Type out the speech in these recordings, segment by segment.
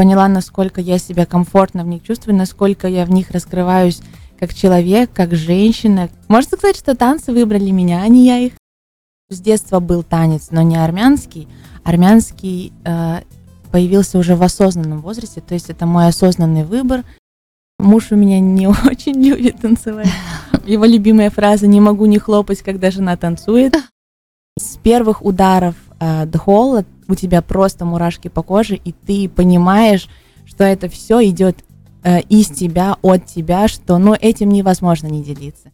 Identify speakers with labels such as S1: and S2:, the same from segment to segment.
S1: поняла, насколько я себя комфортно в них чувствую, насколько я в них раскрываюсь как человек, как женщина. Можно сказать, что танцы выбрали меня, а не я их. С детства был танец, но не армянский. Армянский э, появился уже в осознанном возрасте, то есть это мой осознанный выбор. Муж у меня не очень любит танцевать. Его любимая фраза «не могу не хлопать, когда жена танцует». С первых ударов э, дхола у тебя просто мурашки по коже, и ты понимаешь, что это все идет э, из тебя, от тебя, что ну, этим невозможно не делиться.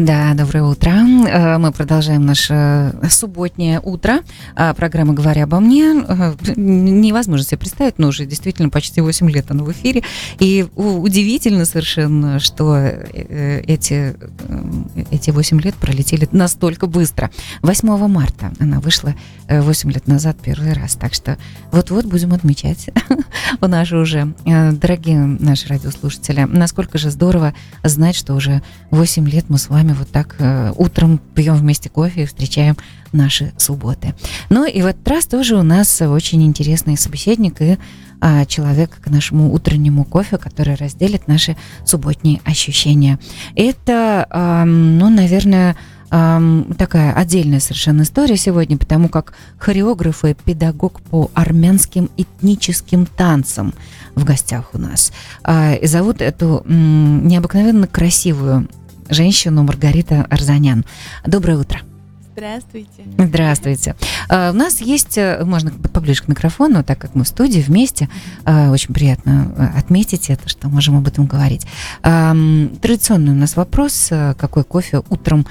S2: Да, доброе утро. Э, мы продолжаем наше субботнее утро. А, программа «Говоря обо мне». Э, невозможно себе представить, но уже действительно почти 8 лет она в эфире. И удивительно совершенно, что э, эти, эти 8 лет пролетели настолько быстро. 8 марта она вышла 8 лет назад первый раз. Так что вот-вот будем отмечать у нас уже. Дорогие наши радиослушатели, насколько же здорово знать, что уже 8 лет мы с вами вот так э, утром пьем вместе кофе и встречаем наши субботы. Ну и в этот раз тоже у нас очень интересный собеседник и а, человек к нашему утреннему кофе, который разделит наши субботние ощущения. Это, ну, наверное, такая отдельная совершенно история сегодня, потому как хореограф и педагог по армянским этническим танцам в гостях у нас. А, и зовут эту необыкновенно красивую женщину Маргарита Арзанян. Доброе утро.
S1: Здравствуйте.
S2: Здравствуйте. Uh, у нас есть, э, можно поближе к микрофону, так как мы в студии вместе, uh, очень приятно э, отметить это, что можем об этом говорить. Традиционный у нас вопрос, какой кофе утром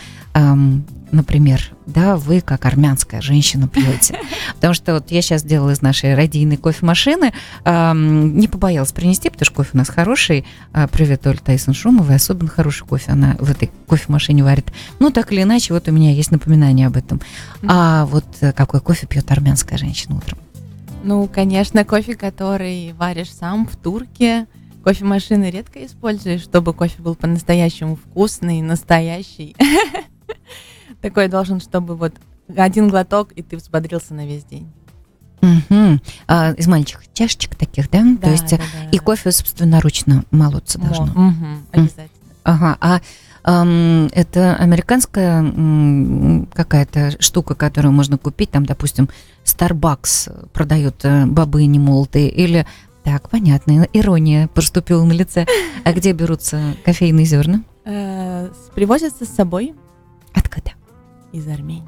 S2: например, да, вы как армянская женщина пьете. Потому что вот я сейчас делала из нашей радийной кофемашины, эм, не побоялась принести, потому что кофе у нас хороший. Э, привет, Оля Тайсон Шумова, особенно хороший кофе она в этой кофемашине варит. Ну, так или иначе, вот у меня есть напоминание об этом. А вот э, какой кофе пьет армянская женщина утром?
S1: Ну, конечно, кофе, который варишь сам в турке. Кофемашины редко используешь, чтобы кофе был по-настоящему вкусный, настоящий. такой должен, чтобы вот один глоток, и ты взбодрился на весь день.
S2: Угу. А, из маленьких чашечек таких, да? да То есть да, да, и кофе собственноручно молоться должно.
S1: Угу, обязательно.
S2: Ага. А эм, это американская эм, какая-то штука, которую можно купить, там, допустим, Starbucks продает э, бобы немолотые, или так, понятно, ирония поступила на лице. А где берутся кофейные зерна?
S1: Э, привозятся с собой.
S2: Откуда?
S1: Из Армении.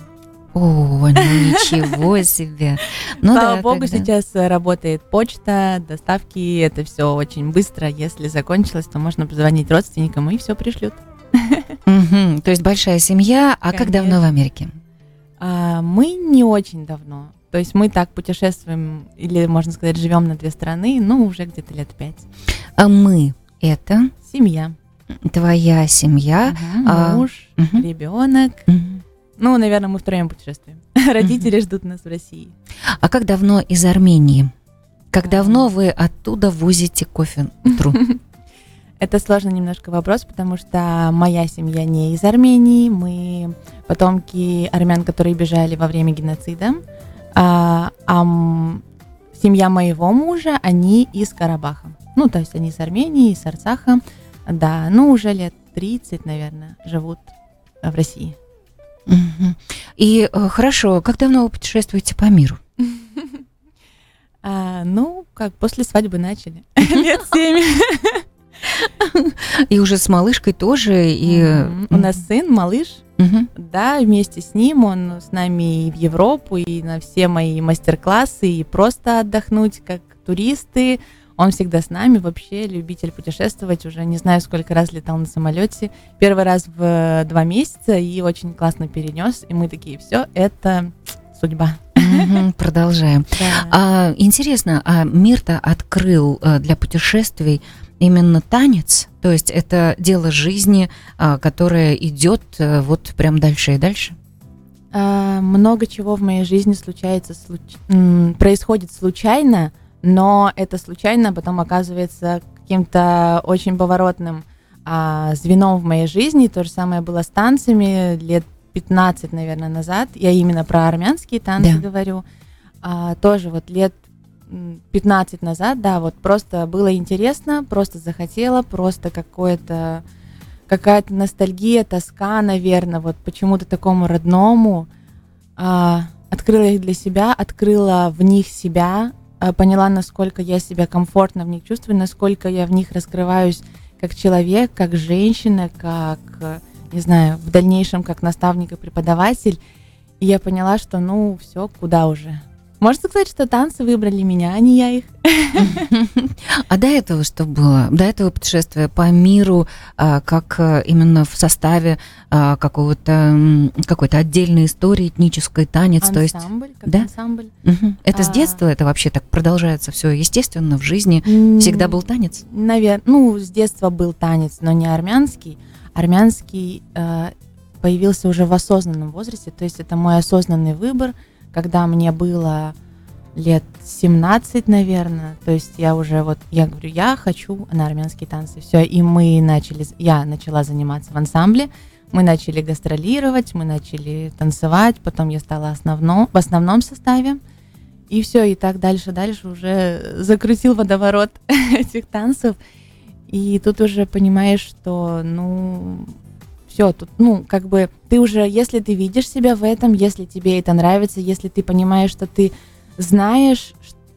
S2: О, ну ничего себе.
S1: Ну, Слава да, богу, когда... сейчас работает почта, доставки, это все очень быстро. Если закончилось, то можно позвонить родственникам и все пришлют.
S2: Угу, то есть большая семья. А Конечно. как давно в Америке?
S1: А, мы не очень давно. То есть мы так путешествуем, или, можно сказать, живем на две страны, ну, уже где-то лет пять.
S2: А мы это?
S1: Семья.
S2: Твоя семья.
S1: Угу, а... Муж, угу. ребенок. Угу. Ну, наверное, мы втроем путешествуем. Родители ждут нас в России.
S2: А как давно из Армении? Как давно вы оттуда возите кофе утру?
S1: Это сложный немножко вопрос, потому что моя семья не из Армении, мы потомки армян, которые бежали во время геноцида, а, а семья моего мужа, они из Карабаха. Ну, то есть они из Армении, из Арцаха, да, ну, уже лет 30, наверное, живут в России.
S2: И э, хорошо, как давно вы путешествуете по миру?
S1: А, ну, как после свадьбы начали. Лет семь.
S2: И уже с малышкой тоже. И...
S1: У нас сын, малыш. Да, вместе с ним он с нами и в Европу, и на все мои мастер-классы, и просто отдохнуть как туристы, он всегда с нами, вообще любитель путешествовать, уже не знаю, сколько раз летал на самолете. Первый раз в э, два месяца и очень классно перенес. И мы такие, все, это судьба.
S2: продолжаем. Да. А, интересно, а мир-то открыл а, для путешествий именно танец, то есть это дело жизни, а, которое идет э, вот прям дальше и дальше?
S1: А, много чего в моей жизни случается, случ... происходит случайно, но это случайно потом оказывается каким-то очень поворотным а, звеном в моей жизни. То же самое было с танцами лет 15, наверное, назад. Я именно про армянские танцы да. говорю. А, тоже вот лет 15 назад, да, вот просто было интересно, просто захотела, просто какое-то какая-то ностальгия, тоска, наверное, вот почему-то такому родному. А, открыла их для себя, открыла в них себя, поняла, насколько я себя комфортно в них чувствую, насколько я в них раскрываюсь как человек, как женщина, как, не знаю, в дальнейшем как наставник и преподаватель. И я поняла, что ну все, куда уже, можно сказать, что танцы выбрали меня, а не я их.
S2: А до этого что было? До этого путешествия по миру, а, как э, именно в составе а, какого-то какой-то отдельной истории, этнической танец,
S1: ансамбль,
S2: то есть,
S1: как да? ансамбль.
S2: Угу. Это а... с детства, это вообще так продолжается все естественно в жизни. Всегда был танец?
S1: Наверное, ну с детства был танец, но не армянский. Армянский э, появился уже в осознанном возрасте, то есть это мой осознанный выбор когда мне было лет 17, наверное, то есть я уже вот, я говорю, я хочу на армянские танцы, все, и мы начали, я начала заниматься в ансамбле, мы начали гастролировать, мы начали танцевать, потом я стала основном, в основном составе, и все, и так дальше, дальше уже закрутил водоворот этих танцев, и тут уже понимаешь, что, ну, все, тут, ну, как бы ты уже, если ты видишь себя в этом, если тебе это нравится, если ты понимаешь, что ты знаешь,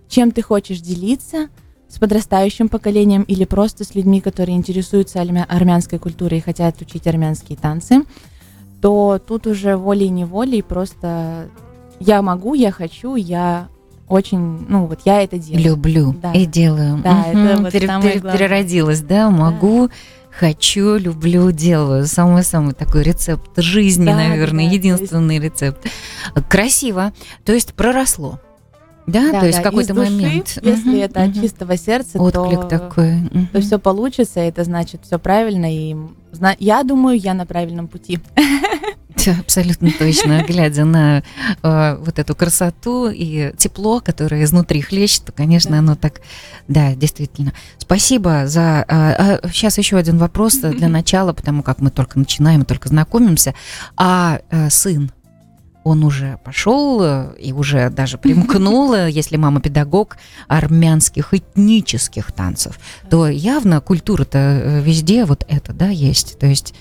S1: чем ты хочешь делиться с подрастающим поколением или просто с людьми, которые интересуются армянской культурой и хотят учить армянские танцы, то тут уже волей-неволей просто я могу, я хочу, я очень, ну вот я это делаю.
S2: Люблю да. и делаю.
S1: Да, угу. это вот Пере- самое
S2: главное. Переродилась, да, могу. Да хочу, люблю, делаю. Самый-самый такой рецепт жизни, да, наверное, да, единственный есть... рецепт. Красиво. То есть проросло. Да, да, то есть да. какой-то души, момент.
S1: Если uh это от чистого сердца,
S2: Отклик
S1: то,
S2: такой. Uh-huh.
S1: то все получится, это значит все правильно. И я думаю, я на правильном пути.
S2: Абсолютно точно. Глядя на э, вот эту красоту и тепло, которое изнутри хлещет, то, конечно, да. оно так, да, действительно. Спасибо за... Э, э, сейчас еще один вопрос для начала, потому как мы только начинаем, только знакомимся. А э, сын, он уже пошел э, и уже даже примкнул, э, если мама педагог армянских этнических танцев, то явно культура-то э, везде вот это, да, есть. То есть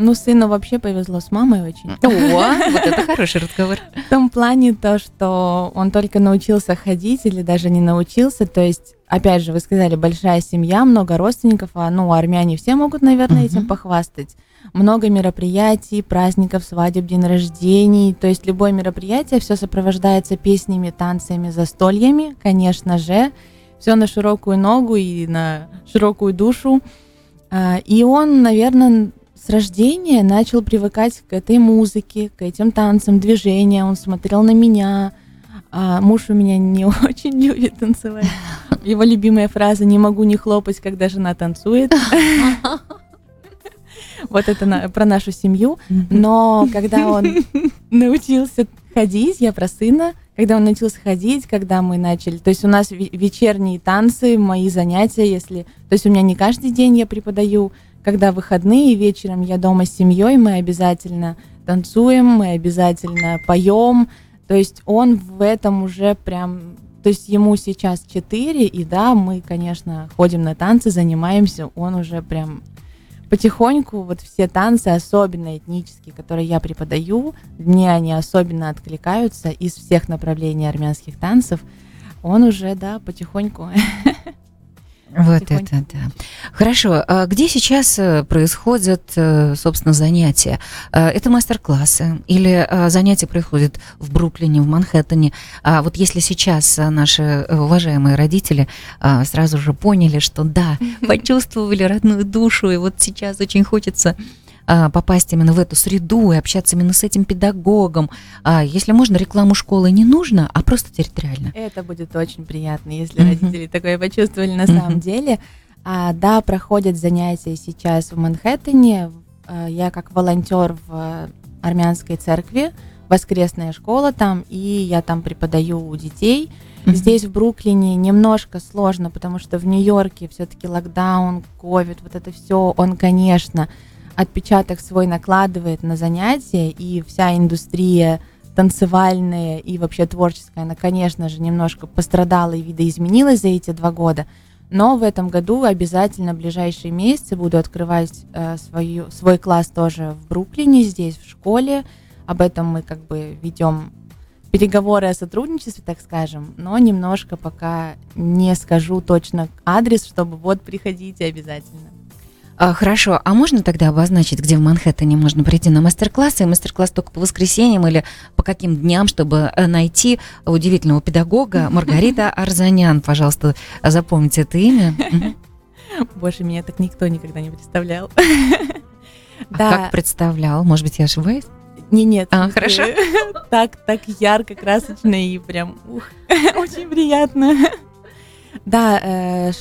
S1: ну, сыну вообще повезло с мамой очень.
S2: О, вот это хороший разговор.
S1: В том плане то, что он только научился ходить или даже не научился, то есть, опять же, вы сказали, большая семья, много родственников, а ну, армяне все могут, наверное, этим похвастать. Много мероприятий, праздников, свадеб, день рождений, то есть любое мероприятие, все сопровождается песнями, танцами, застольями, конечно же, все на широкую ногу и на широкую душу. А, и он, наверное, с рождения начал привыкать к этой музыке, к этим танцам, движениям. Он смотрел на меня. А муж у меня не очень любит танцевать. Его любимая фраза «не могу не хлопать, когда жена танцует». Вот это на, про нашу семью. Но когда он научился ходить, я про сына, когда он научился ходить, когда мы начали, то есть у нас вечерние танцы, мои занятия, если, то есть у меня не каждый день я преподаю, когда выходные вечером я дома с семьей, мы обязательно танцуем, мы обязательно поем. То есть он в этом уже прям... То есть ему сейчас 4, и да, мы, конечно, ходим на танцы, занимаемся, он уже прям потихоньку вот все танцы, особенно этнические, которые я преподаю, мне они особенно откликаются из всех направлений армянских танцев. Он уже, да, потихоньку
S2: Вот это, да. Хорошо. А где сейчас э, происходят, э, собственно, занятия? Э, это мастер-классы или занятия происходят в Бруклине, в Манхэттене? А вот если сейчас наши уважаемые родители сразу же поняли, что да, почувствовали родную душу, и вот сейчас очень хочется попасть именно в эту среду и общаться именно с этим педагогом. А, если можно, рекламу школы не нужно, а просто территориально.
S1: Это будет очень приятно, если mm-hmm. родители такое почувствовали на mm-hmm. самом деле. А, да, проходят занятия сейчас в Манхэттене. А, я как волонтер в армянской церкви, воскресная школа там, и я там преподаю у детей. Mm-hmm. Здесь, в Бруклине, немножко сложно, потому что в Нью-Йорке все-таки локдаун, ковид, вот это все, он, конечно, отпечаток свой накладывает на занятия, и вся индустрия танцевальная и вообще творческая, она, конечно же, немножко пострадала и видоизменилась за эти два года. Но в этом году обязательно в ближайшие месяцы буду открывать э, свою, свой класс тоже в Бруклине, здесь, в школе. Об этом мы как бы ведем переговоры о сотрудничестве, так скажем, но немножко пока не скажу точно адрес, чтобы вот приходите обязательно.
S2: А, хорошо, а можно тогда обозначить, где в Манхэттене можно прийти на мастер-классы? Мастер-класс только по воскресеньям или по каким дням, чтобы э, найти удивительного педагога Маргарита Арзанян? Пожалуйста, запомните это имя.
S1: Больше меня так никто никогда не представлял.
S2: А да. как представлял? Может быть, я ошибаюсь?
S1: Не, нет.
S2: А, хорошо.
S1: Так, так ярко, красочно и прям ух, очень приятно. Да, э,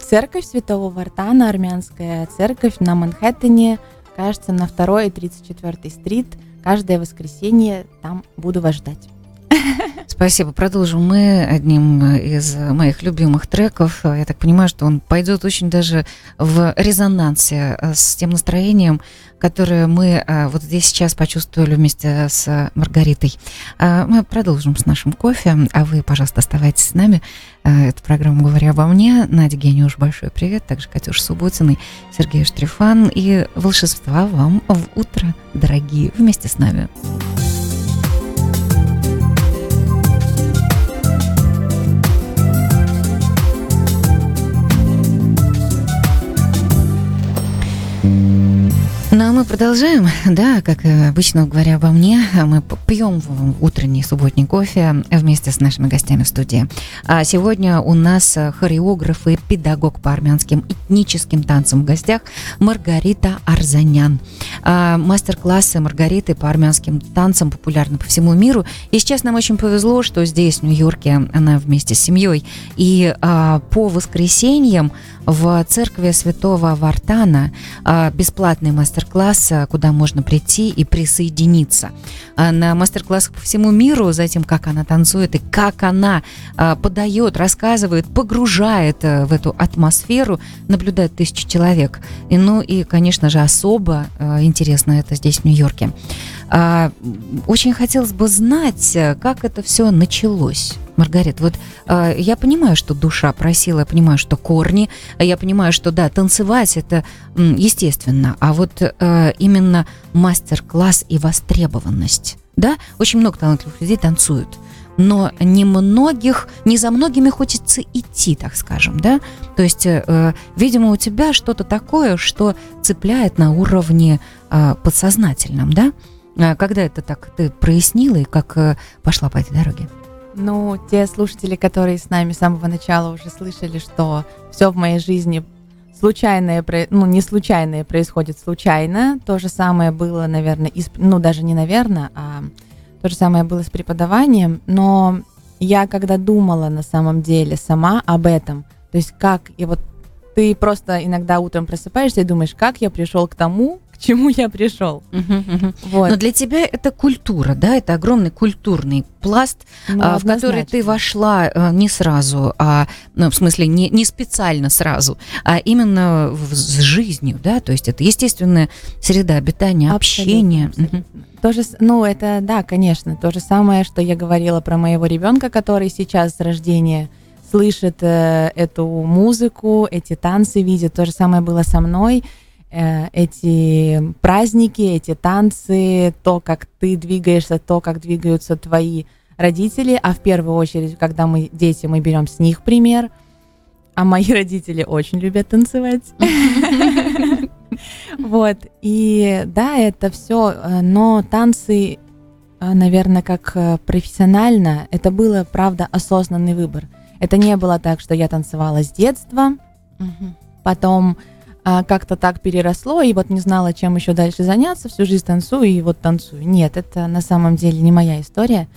S1: церковь Святого Вартана, армянская церковь на Манхэттене, кажется, на 2 и 34 стрит. Каждое воскресенье там буду вас ждать.
S2: Спасибо. Продолжим мы одним из моих любимых треков. Я так понимаю, что он пойдет очень даже в резонансе с тем настроением, которое мы а, вот здесь сейчас почувствовали вместе с Маргаритой. А, мы продолжим с нашим кофе, а вы, пожалуйста, оставайтесь с нами. А, эту программу «Говоря обо мне». Надя Гениуш, большой привет. Также Катюша Субботиной, Сергей Штрифан. И волшебства вам в утро, дорогие, вместе с нами. Продолжаем, да, как обычно говоря обо мне, мы пьем утренний субботний кофе вместе с нашими гостями в студии. А сегодня у нас хореограф и педагог по армянским этническим танцам в гостях Маргарита Арзанян. А, мастер-классы Маргариты по армянским танцам популярны по всему миру. И сейчас нам очень повезло, что здесь, в Нью-Йорке, она вместе с семьей. И а, по воскресеньям в церкви Святого Вартана а, бесплатный мастер-класс, а, куда можно прийти и присоединиться. А, на мастер-классах по всему миру за тем, как она танцует и как она подает, рассказывает, погружает в эту атмосферу, наблюдает тысячи человек. И, ну и, конечно же, особо интересно это здесь, в Нью-Йорке. Очень хотелось бы знать, как это все началось. Маргарит, вот э, я понимаю, что душа просила, я понимаю, что корни, я понимаю, что да, танцевать это м, естественно, а вот э, именно мастер-класс и востребованность, да, очень много талантливых людей танцуют но немногих, не за многими хочется идти, так скажем, да? То есть, э, видимо, у тебя что-то такое, что цепляет на уровне э, подсознательном, да? А когда это так ты прояснила и как э, пошла по этой дороге?
S1: Ну, те слушатели, которые с нами с самого начала уже слышали, что все в моей жизни случайное, ну, не случайное происходит случайно. То же самое было, наверное, из, ну, даже не наверное, а то же самое было с преподаванием. Но я когда думала на самом деле сама об этом, то есть как, и вот ты просто иногда утром просыпаешься и думаешь, как я пришел к тому, чему я пришел.
S2: Вот. Но для тебя это культура, да, это огромный культурный пласт, ну, а, в который ты вошла а, не сразу, а ну, в смысле не, не специально сразу, а именно в, с жизнью, да, то есть это естественная среда обитания, общения. Абсолютно.
S1: То же, ну это да, конечно, то же самое, что я говорила про моего ребенка, который сейчас с рождения слышит э, эту музыку, эти танцы видит. То же самое было со мной. Э, эти праздники, эти танцы, то, как ты двигаешься, то, как двигаются твои родители, а в первую очередь, когда мы дети, мы берем с них пример. А мои родители очень любят танцевать. Вот. И да, это все, э, но танцы, э, наверное, как профессионально, это было, правда, осознанный выбор. Это не было так, что я танцевала с детства, потом а, как-то так переросло, и вот не знала, чем еще дальше заняться, всю жизнь танцую, и вот танцую. Нет, это на самом деле не моя история.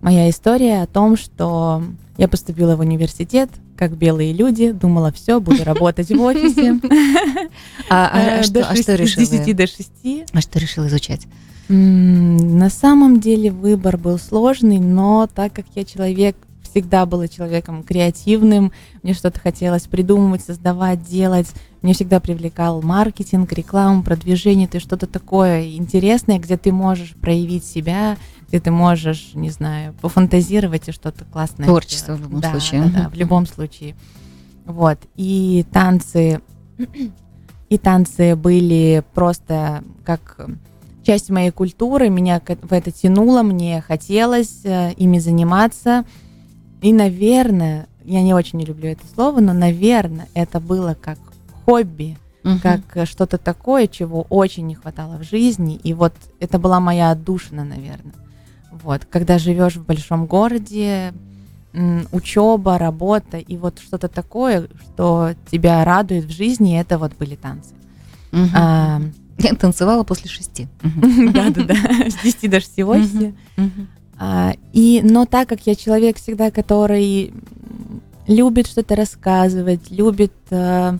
S1: Моя история о том, что я поступила в университет, как белые люди, думала, все, буду работать в офисе.
S2: А, а, что, а что решила?
S1: С 10 до 6.
S2: А что решила изучать?
S1: На самом деле выбор был сложный, но так как я человек, всегда была человеком креативным, мне что-то хотелось придумывать, создавать, делать, мне всегда привлекал маркетинг, реклама, продвижение, ты что-то такое интересное, где ты можешь проявить себя, где ты можешь, не знаю, пофантазировать и что-то классное.
S2: Творчество сделать. в любом
S1: да,
S2: случае.
S1: Да, да, в любом случае. Вот. И танцы, и танцы были просто как часть моей культуры, меня в это тянуло, мне хотелось э, ими заниматься. И, наверное, я не очень люблю это слово, но, наверное, это было как хобби, угу. как что-то такое, чего очень не хватало в жизни. И вот это была моя отдушина, наверное. Вот, когда живешь в большом городе, учеба, работа и вот что-то такое, что тебя радует в жизни, это вот были танцы.
S2: Угу. А, я танцевала после шести.
S1: Да-да-да, с десяти до шести восьми. И, но так как я человек всегда, который любит что-то рассказывать, любит э,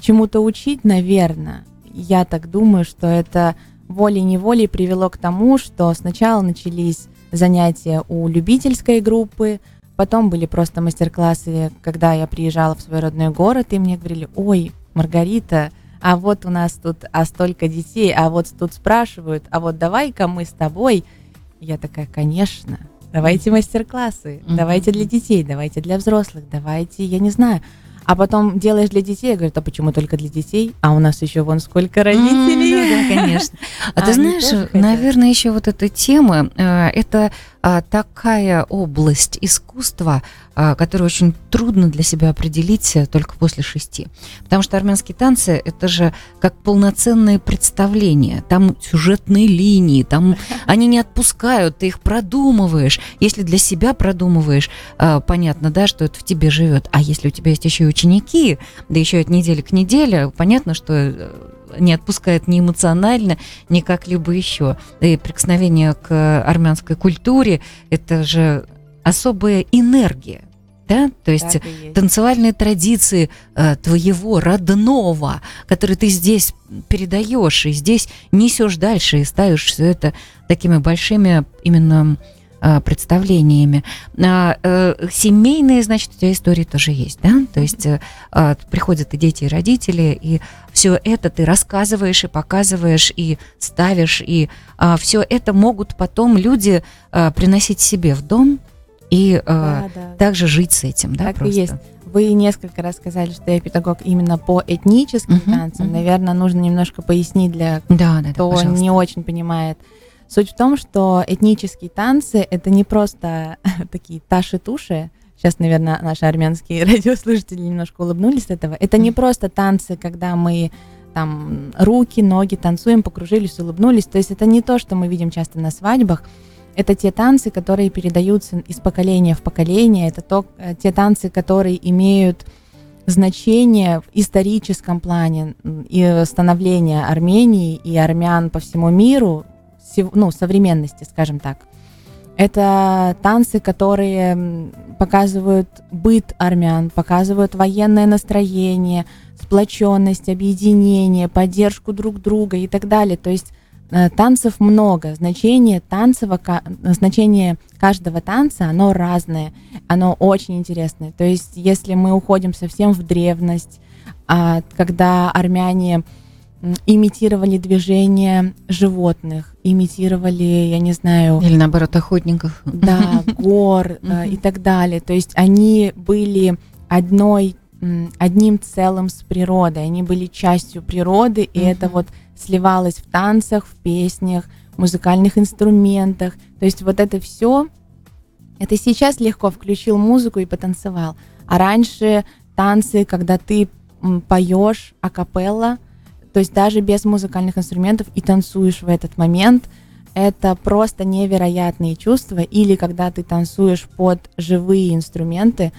S1: чему-то учить, наверное, я так думаю, что это волей-неволей привело к тому, что сначала начались занятия у любительской группы, потом были просто мастер-классы, когда я приезжала в свой родной город, и мне говорили, ой, Маргарита, а вот у нас тут а столько детей, а вот тут спрашивают, а вот давай-ка мы с тобой. Я такая, конечно, давайте мастер-классы, mm-hmm. давайте для детей, давайте для взрослых, давайте, я не знаю. А потом делаешь для детей, я говорю, а почему только для детей? А у нас еще вон сколько родителей.
S2: Да, конечно. А, ты знаешь, наверное, еще вот эта тема, э, это а, такая область искусства, а, которую очень трудно для себя определить э, только после шести. Потому что армянские танцы – это же как полноценное представление. Там сюжетные линии, там они не отпускают, ты их продумываешь. Если для себя продумываешь, а, понятно, да, что это в тебе живет. А если у тебя есть еще и ученики, да еще от недели к неделе, понятно, что э, не отпускает ни эмоционально, ни как-либо еще. И прикосновение к армянской культуре – это же особая энергия. Да? То есть, есть танцевальные традиции э, твоего родного, которые ты здесь передаешь и здесь несешь дальше и ставишь все это такими большими именно представлениями. А, э, семейные, значит, у тебя истории тоже есть, да? То есть э, а, приходят и дети, и родители, и все это ты рассказываешь и показываешь, и ставишь, и все это могут потом люди приносить себе в дом и да, да. также жить с этим, да,
S1: так просто. и есть. Вы несколько раз сказали, что я педагог именно по этническим uh-huh, танцам. Uh-huh. Наверное, нужно немножко пояснить для да, да, кто да, не очень понимает. Суть в том, что этнические танцы — это не просто такие таши-туши, Сейчас, наверное, наши армянские радиослушатели немножко улыбнулись этого. Это не просто танцы, когда мы там руки, ноги танцуем, покружились, улыбнулись. То есть это не то, что мы видим часто на свадьбах. Это те танцы, которые передаются из поколения в поколение. Это то, э, те танцы, которые имеют значение в историческом плане и становления Армении и армян по всему миру ну, современности, скажем так. Это танцы, которые показывают быт армян, показывают военное настроение, сплоченность, объединение, поддержку друг друга и так далее. То есть э, танцев много, значение танцева, значение каждого танца, оно разное, оно очень интересное. То есть если мы уходим совсем в древность, а, когда армяне имитировали движения животных, имитировали, я не знаю...
S2: Или наоборот, охотников.
S1: Да, гор э, и так далее. То есть они были одной, одним целым с природой, они были частью природы, и это вот сливалось в танцах, в песнях, музыкальных инструментах. То есть вот это все, это сейчас легко включил музыку и потанцевал. А раньше танцы, когда ты поешь акапелла, то есть даже без музыкальных инструментов и танцуешь в этот момент, это просто невероятные чувства. Или когда ты танцуешь под живые инструменты,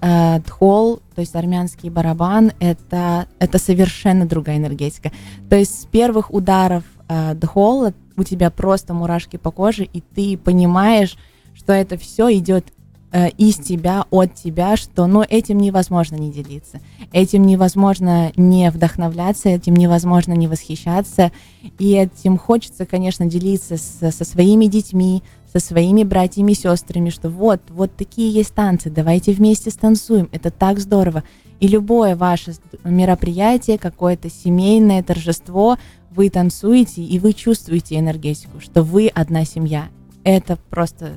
S1: э, то есть армянский барабан, это, это совершенно другая энергетика. То есть с первых ударов э, дхола у тебя просто мурашки по коже, и ты понимаешь, что это все идет э, из тебя, от тебя, что ну, этим невозможно не делиться, этим невозможно не вдохновляться, этим невозможно не восхищаться, и этим хочется, конечно, делиться с, со своими детьми, со своими братьями и сестрами, что вот, вот такие есть танцы, давайте вместе станцуем, это так здорово. И любое ваше мероприятие, какое-то семейное торжество, вы танцуете, и вы чувствуете энергетику, что вы одна семья. Это просто,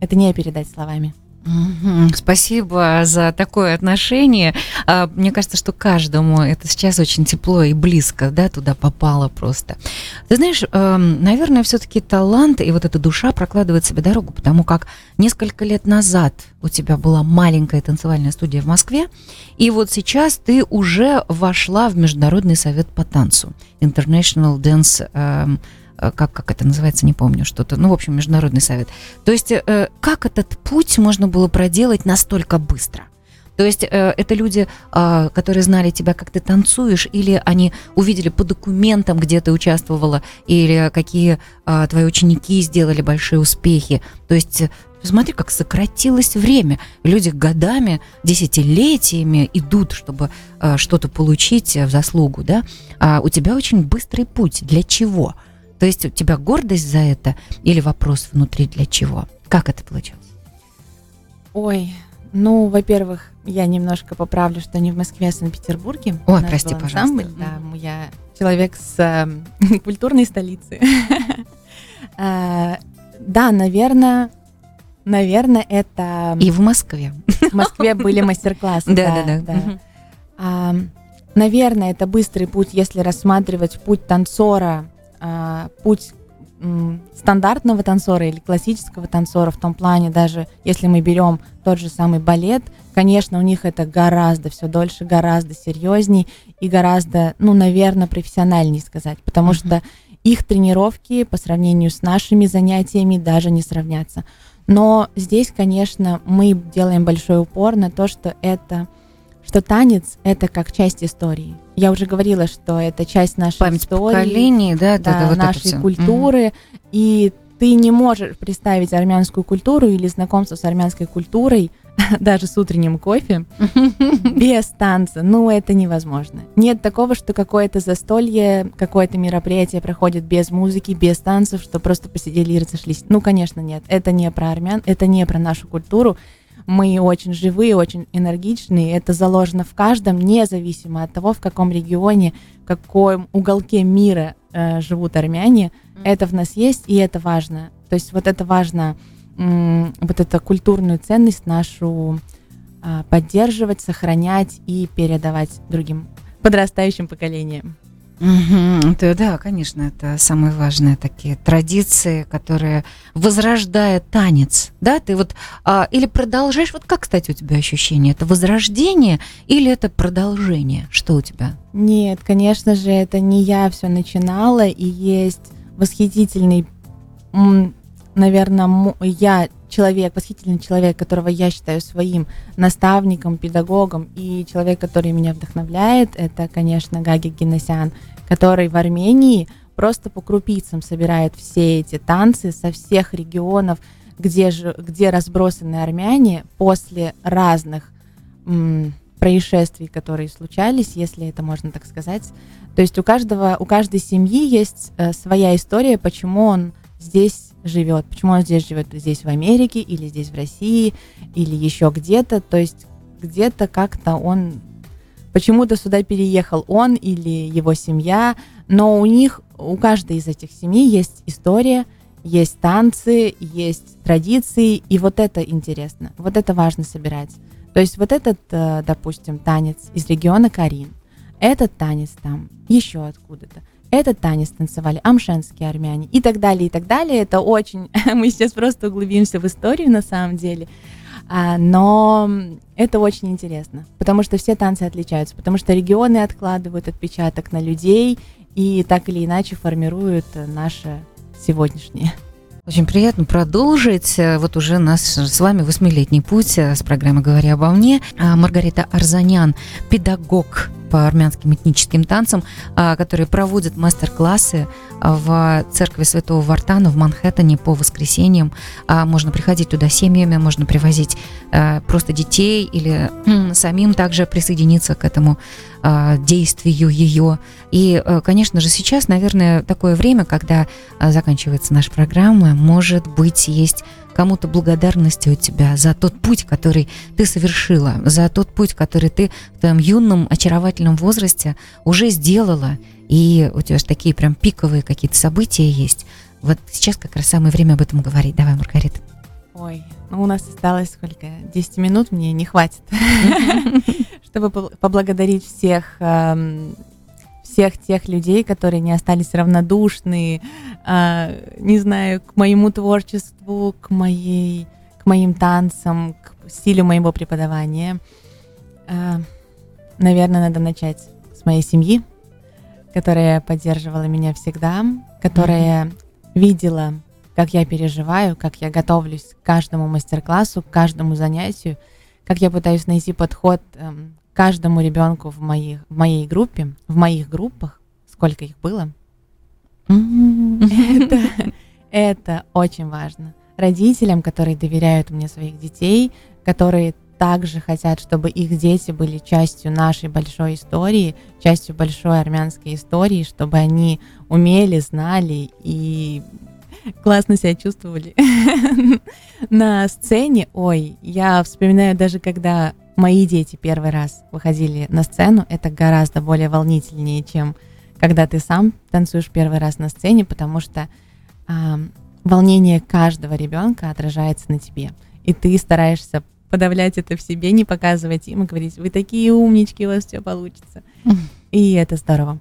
S1: это не передать словами.
S2: Спасибо за такое отношение. А, мне кажется, что каждому это сейчас очень тепло и близко, да, туда попало просто. Ты знаешь, эм, наверное, все-таки талант и вот эта душа прокладывает себе дорогу, потому как несколько лет назад у тебя была маленькая танцевальная студия в Москве, и вот сейчас ты уже вошла в Международный совет по танцу, International Dance эм, как, как это называется, не помню, что-то, ну, в общем, международный совет. То есть, э, как этот путь можно было проделать настолько быстро? То есть э, это люди, э, которые знали тебя, как ты танцуешь, или они увидели по документам, где ты участвовала, или какие э, твои ученики сделали большие успехи. То есть Посмотри, как сократилось время. Люди годами, десятилетиями идут, чтобы э, что-то получить в заслугу, да? А у тебя очень быстрый путь. Для чего? То есть у тебя гордость за это или вопрос внутри для чего? Как это получилось?
S1: Ой, ну, во-первых, я немножко поправлю, что не в Москве, а в Санкт-Петербурге.
S2: Ой, прости, пожалуйста.
S1: Да, я человек с э, культурной столицы. э, да, наверное, наверное, это...
S2: И в Москве.
S1: В Москве были мастер-классы. Да, да, да. Наверное, это быстрый путь, если рассматривать путь танцора а, путь стандартного танцора или классического танцора в том плане, даже если мы берем тот же самый балет, конечно, у них это гораздо все дольше, гораздо серьезней и гораздо, ну, наверное, профессиональнее сказать, потому uh-huh. что их тренировки по сравнению с нашими занятиями даже не сравнятся. Но здесь, конечно, мы делаем большой упор на то, что это что танец это как часть истории. Я уже говорила, что это часть нашей
S2: Память
S1: истории,
S2: поколений, да, да, да
S1: вот нашей культуры, mm и ты не можешь представить армянскую культуру или знакомство с армянской культурой даже с утренним кофе без танца. Ну, это невозможно. Нет такого, что какое-то застолье, какое-то мероприятие проходит без музыки, без танцев, что просто посидели и разошлись. Ну, конечно, нет. Это не про армян, это не про нашу культуру мы очень живые, очень энергичные. Это заложено в каждом, независимо от того, в каком регионе, в каком уголке мира э, живут армяне. Mm-hmm. Это в нас есть, и это важно. То есть вот это важно, м- вот эту культурную ценность нашу э, поддерживать, сохранять и передавать другим подрастающим поколениям.
S2: Да, да, конечно, это самые важные такие традиции, которые возрождают танец, да, ты вот а, или продолжаешь, вот как, кстати, у тебя ощущение, это возрождение или это продолжение, что у тебя?
S1: Нет, конечно же, это не я все начинала, и есть восхитительный, наверное, я человек, восхитительный человек, которого я считаю своим наставником, педагогом, и человек, который меня вдохновляет, это, конечно, Гаги Генесян, который в Армении просто по крупицам собирает все эти танцы со всех регионов, где, же, где разбросаны армяне после разных м, происшествий, которые случались, если это можно так сказать. То есть у каждого, у каждой семьи есть э, своя история, почему он здесь живет, почему он здесь живет, здесь в Америке или здесь в России или еще где-то. То есть где-то как-то он почему-то сюда переехал он или его семья, но у них, у каждой из этих семей есть история, есть танцы, есть традиции, и вот это интересно, вот это важно собирать. То есть вот этот, э, допустим, танец из региона Карин, этот танец там еще откуда-то, этот танец танцевали амшенские армяне и так далее, и так далее. Это очень... Мы сейчас просто углубимся в историю на самом деле. А, но это очень интересно, потому что все танцы отличаются, потому что регионы откладывают отпечаток на людей и так или иначе формируют наше сегодняшнее.
S2: Очень приятно продолжить. Вот уже нас с вами восьмилетний путь с программы «Говоря обо мне». А, Маргарита Арзанян, педагог по армянским этническим танцам, а, которые проводят мастер-классы в церкви Святого Вартана в Манхэттене по воскресеньям. А, можно приходить туда семьями, можно привозить а, просто детей или самим также присоединиться к этому действию ее. И, конечно же, сейчас, наверное, такое время, когда заканчивается наша программа, может быть, есть кому-то благодарности у тебя за тот путь, который ты совершила, за тот путь, который ты в твоем юном, очаровательном возрасте уже сделала, и у тебя же такие прям пиковые какие-то события есть. Вот сейчас как раз самое время об этом говорить. Давай, Маргарита.
S1: Ой, ну у нас осталось сколько? 10 минут, мне не хватит, чтобы поблагодарить всех эм, всех тех людей, которые не остались равнодушны, э, не знаю, к моему творчеству, к моей, к моим танцам, к стилю моего преподавания. Э, наверное, надо начать с моей семьи, которая поддерживала меня всегда, которая mm-hmm. видела, как я переживаю, как я готовлюсь к каждому мастер-классу, к каждому занятию, как я пытаюсь найти подход эм, каждому ребенку в, моих, в моей группе, в моих группах, сколько их было, это, это очень важно. Родителям, которые доверяют мне своих детей, которые также хотят, чтобы их дети были частью нашей большой истории, частью большой армянской истории, чтобы они умели, знали и классно себя чувствовали на сцене. Ой, я вспоминаю даже, когда мои дети первый раз выходили на сцену, это гораздо более волнительнее, чем когда ты сам танцуешь первый раз на сцене, потому что э, волнение каждого ребенка отражается на тебе. И ты стараешься подавлять это в себе, не показывать им и говорить, вы такие умнички, у вас все получится. И это здорово.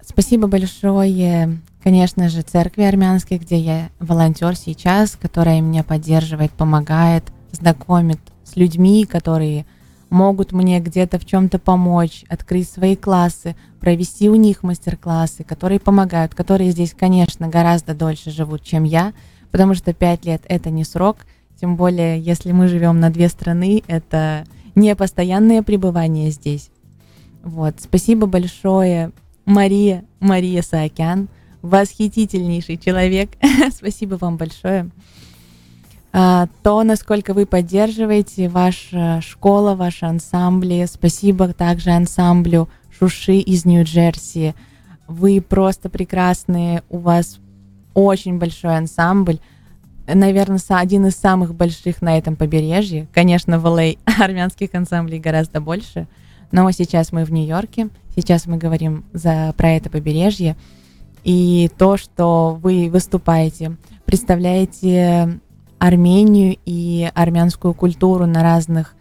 S1: Спасибо большое, конечно же, церкви армянской, где я волонтер сейчас, которая меня поддерживает, помогает, знакомит людьми, которые могут мне где-то в чем-то помочь, открыть свои классы, провести у них мастер-классы, которые помогают, которые здесь, конечно, гораздо дольше живут, чем я, потому что пять лет это не срок, тем более, если мы живем на две страны, это не постоянное пребывание здесь. Вот, спасибо большое, Мария, Мария Саакян, восхитительнейший человек. спасибо вам большое. А, то, насколько вы поддерживаете ваша школа, ваши ансамбли. Спасибо также ансамблю Шуши из Нью-Джерси. Вы просто прекрасные, у вас очень большой ансамбль. Наверное, один из самых больших на этом побережье. Конечно, в LA армянских ансамблей гораздо больше. Но сейчас мы в Нью-Йорке, сейчас мы говорим за, про это побережье. И то, что вы выступаете, представляете Армению и армянскую культуру на разных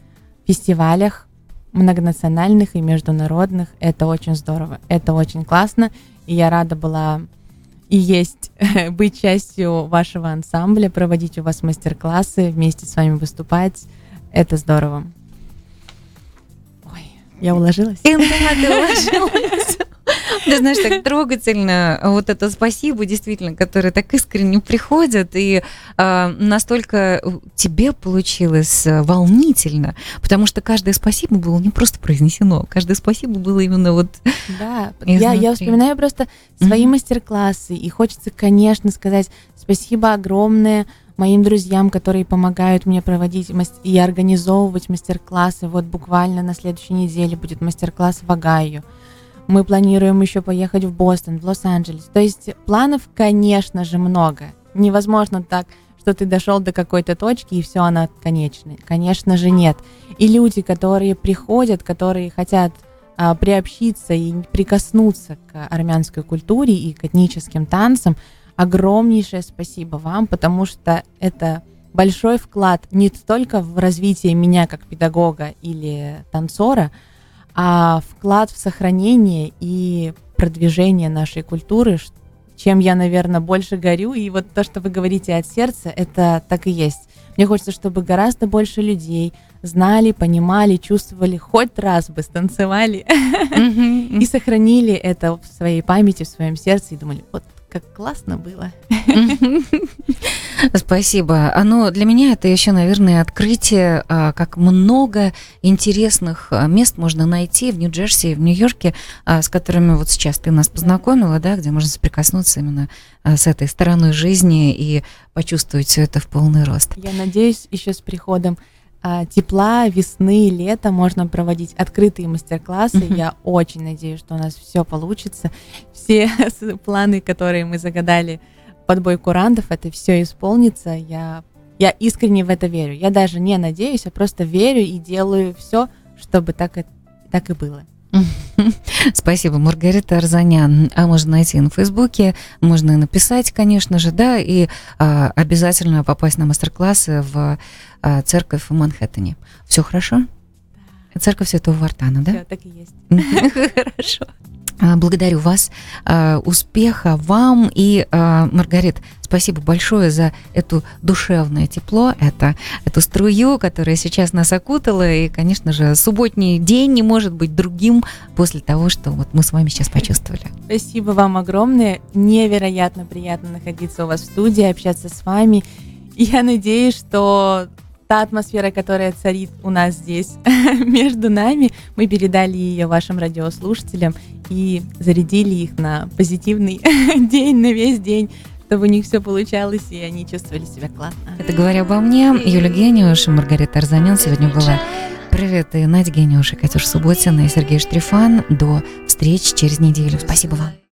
S1: фестивалях, многонациональных и международных. Это очень здорово, это очень классно. И я рада была и есть быть частью вашего ансамбля, проводить у вас мастер-классы, вместе с вами выступать. Это здорово. Ой, я уложилась? Да, ты уложилась.
S2: Ты знаешь, так трогательно вот это спасибо, действительно, которое так искренне приходят, и э, настолько тебе получилось э, волнительно, потому что каждое спасибо было не просто произнесено, каждое спасибо было именно вот
S1: Да, я, я вспоминаю просто свои mm-hmm. мастер-классы, и хочется, конечно, сказать спасибо огромное моим друзьям, которые помогают мне проводить и организовывать мастер-классы. Вот буквально на следующей неделе будет мастер-класс в Огайо. Мы планируем еще поехать в Бостон, в Лос-Анджелес. То есть планов, конечно же, много. Невозможно так, что ты дошел до какой-то точки и все, она конечная. Конечно же, нет. И люди, которые приходят, которые хотят а, приобщиться и прикоснуться к армянской культуре и к этническим танцам, огромнейшее спасибо вам, потому что это большой вклад не только в развитие меня как педагога или танцора, а вклад в сохранение и продвижение нашей культуры, чем я, наверное, больше горю. И вот то, что вы говорите от сердца, это так и есть. Мне хочется, чтобы гораздо больше людей знали, понимали, чувствовали, хоть раз бы станцевали и сохранили это в своей памяти, в своем сердце и думали, вот как классно было.
S2: Спасибо. Оно для меня это еще, наверное, открытие, а, как много интересных а, мест можно найти в Нью-Джерси, в Нью-Йорке, а, с которыми вот сейчас ты нас познакомила, да, где можно соприкоснуться именно с этой стороной жизни и почувствовать все это в полный рост.
S1: Я надеюсь, еще с приходом тепла, весны, лета можно проводить открытые мастер-классы. Mm-hmm. Я очень надеюсь, что у нас все получится. Все планы, которые мы загадали подбой курантов, это все исполнится. Я, я искренне в это верю. Я даже не надеюсь, а просто верю и делаю все, чтобы так, и, так и было.
S2: Спасибо, Маргарита Арзанян. А можно найти на Фейсбуке, можно и написать, конечно же, да, и а, обязательно попасть на мастер-классы в а, церковь в Манхэттене. Все хорошо? Церковь Святого Вартана, да?
S1: Все, так и есть.
S2: Хорошо. А, благодарю вас, а, успеха вам и, а, Маргарит, спасибо большое за эту душевное тепло, это, эту струю, которая сейчас нас окутала, и, конечно же, субботний день не может быть другим после того, что вот мы с вами сейчас почувствовали.
S1: Спасибо вам огромное, невероятно приятно находиться у вас в студии, общаться с вами, я надеюсь, что та атмосфера, которая царит у нас здесь между нами, мы передали ее вашим радиослушателям и зарядили их на позитивный день, на весь день чтобы у них все получалось, и они чувствовали себя классно.
S2: Это говоря обо мне, Юля Гениуш и Маргарита Арзанян сегодня была. Привет, и Надя Гениуш, и Катюша Субботина, и Сергей Штрифан. До встречи через неделю. Спасибо вам.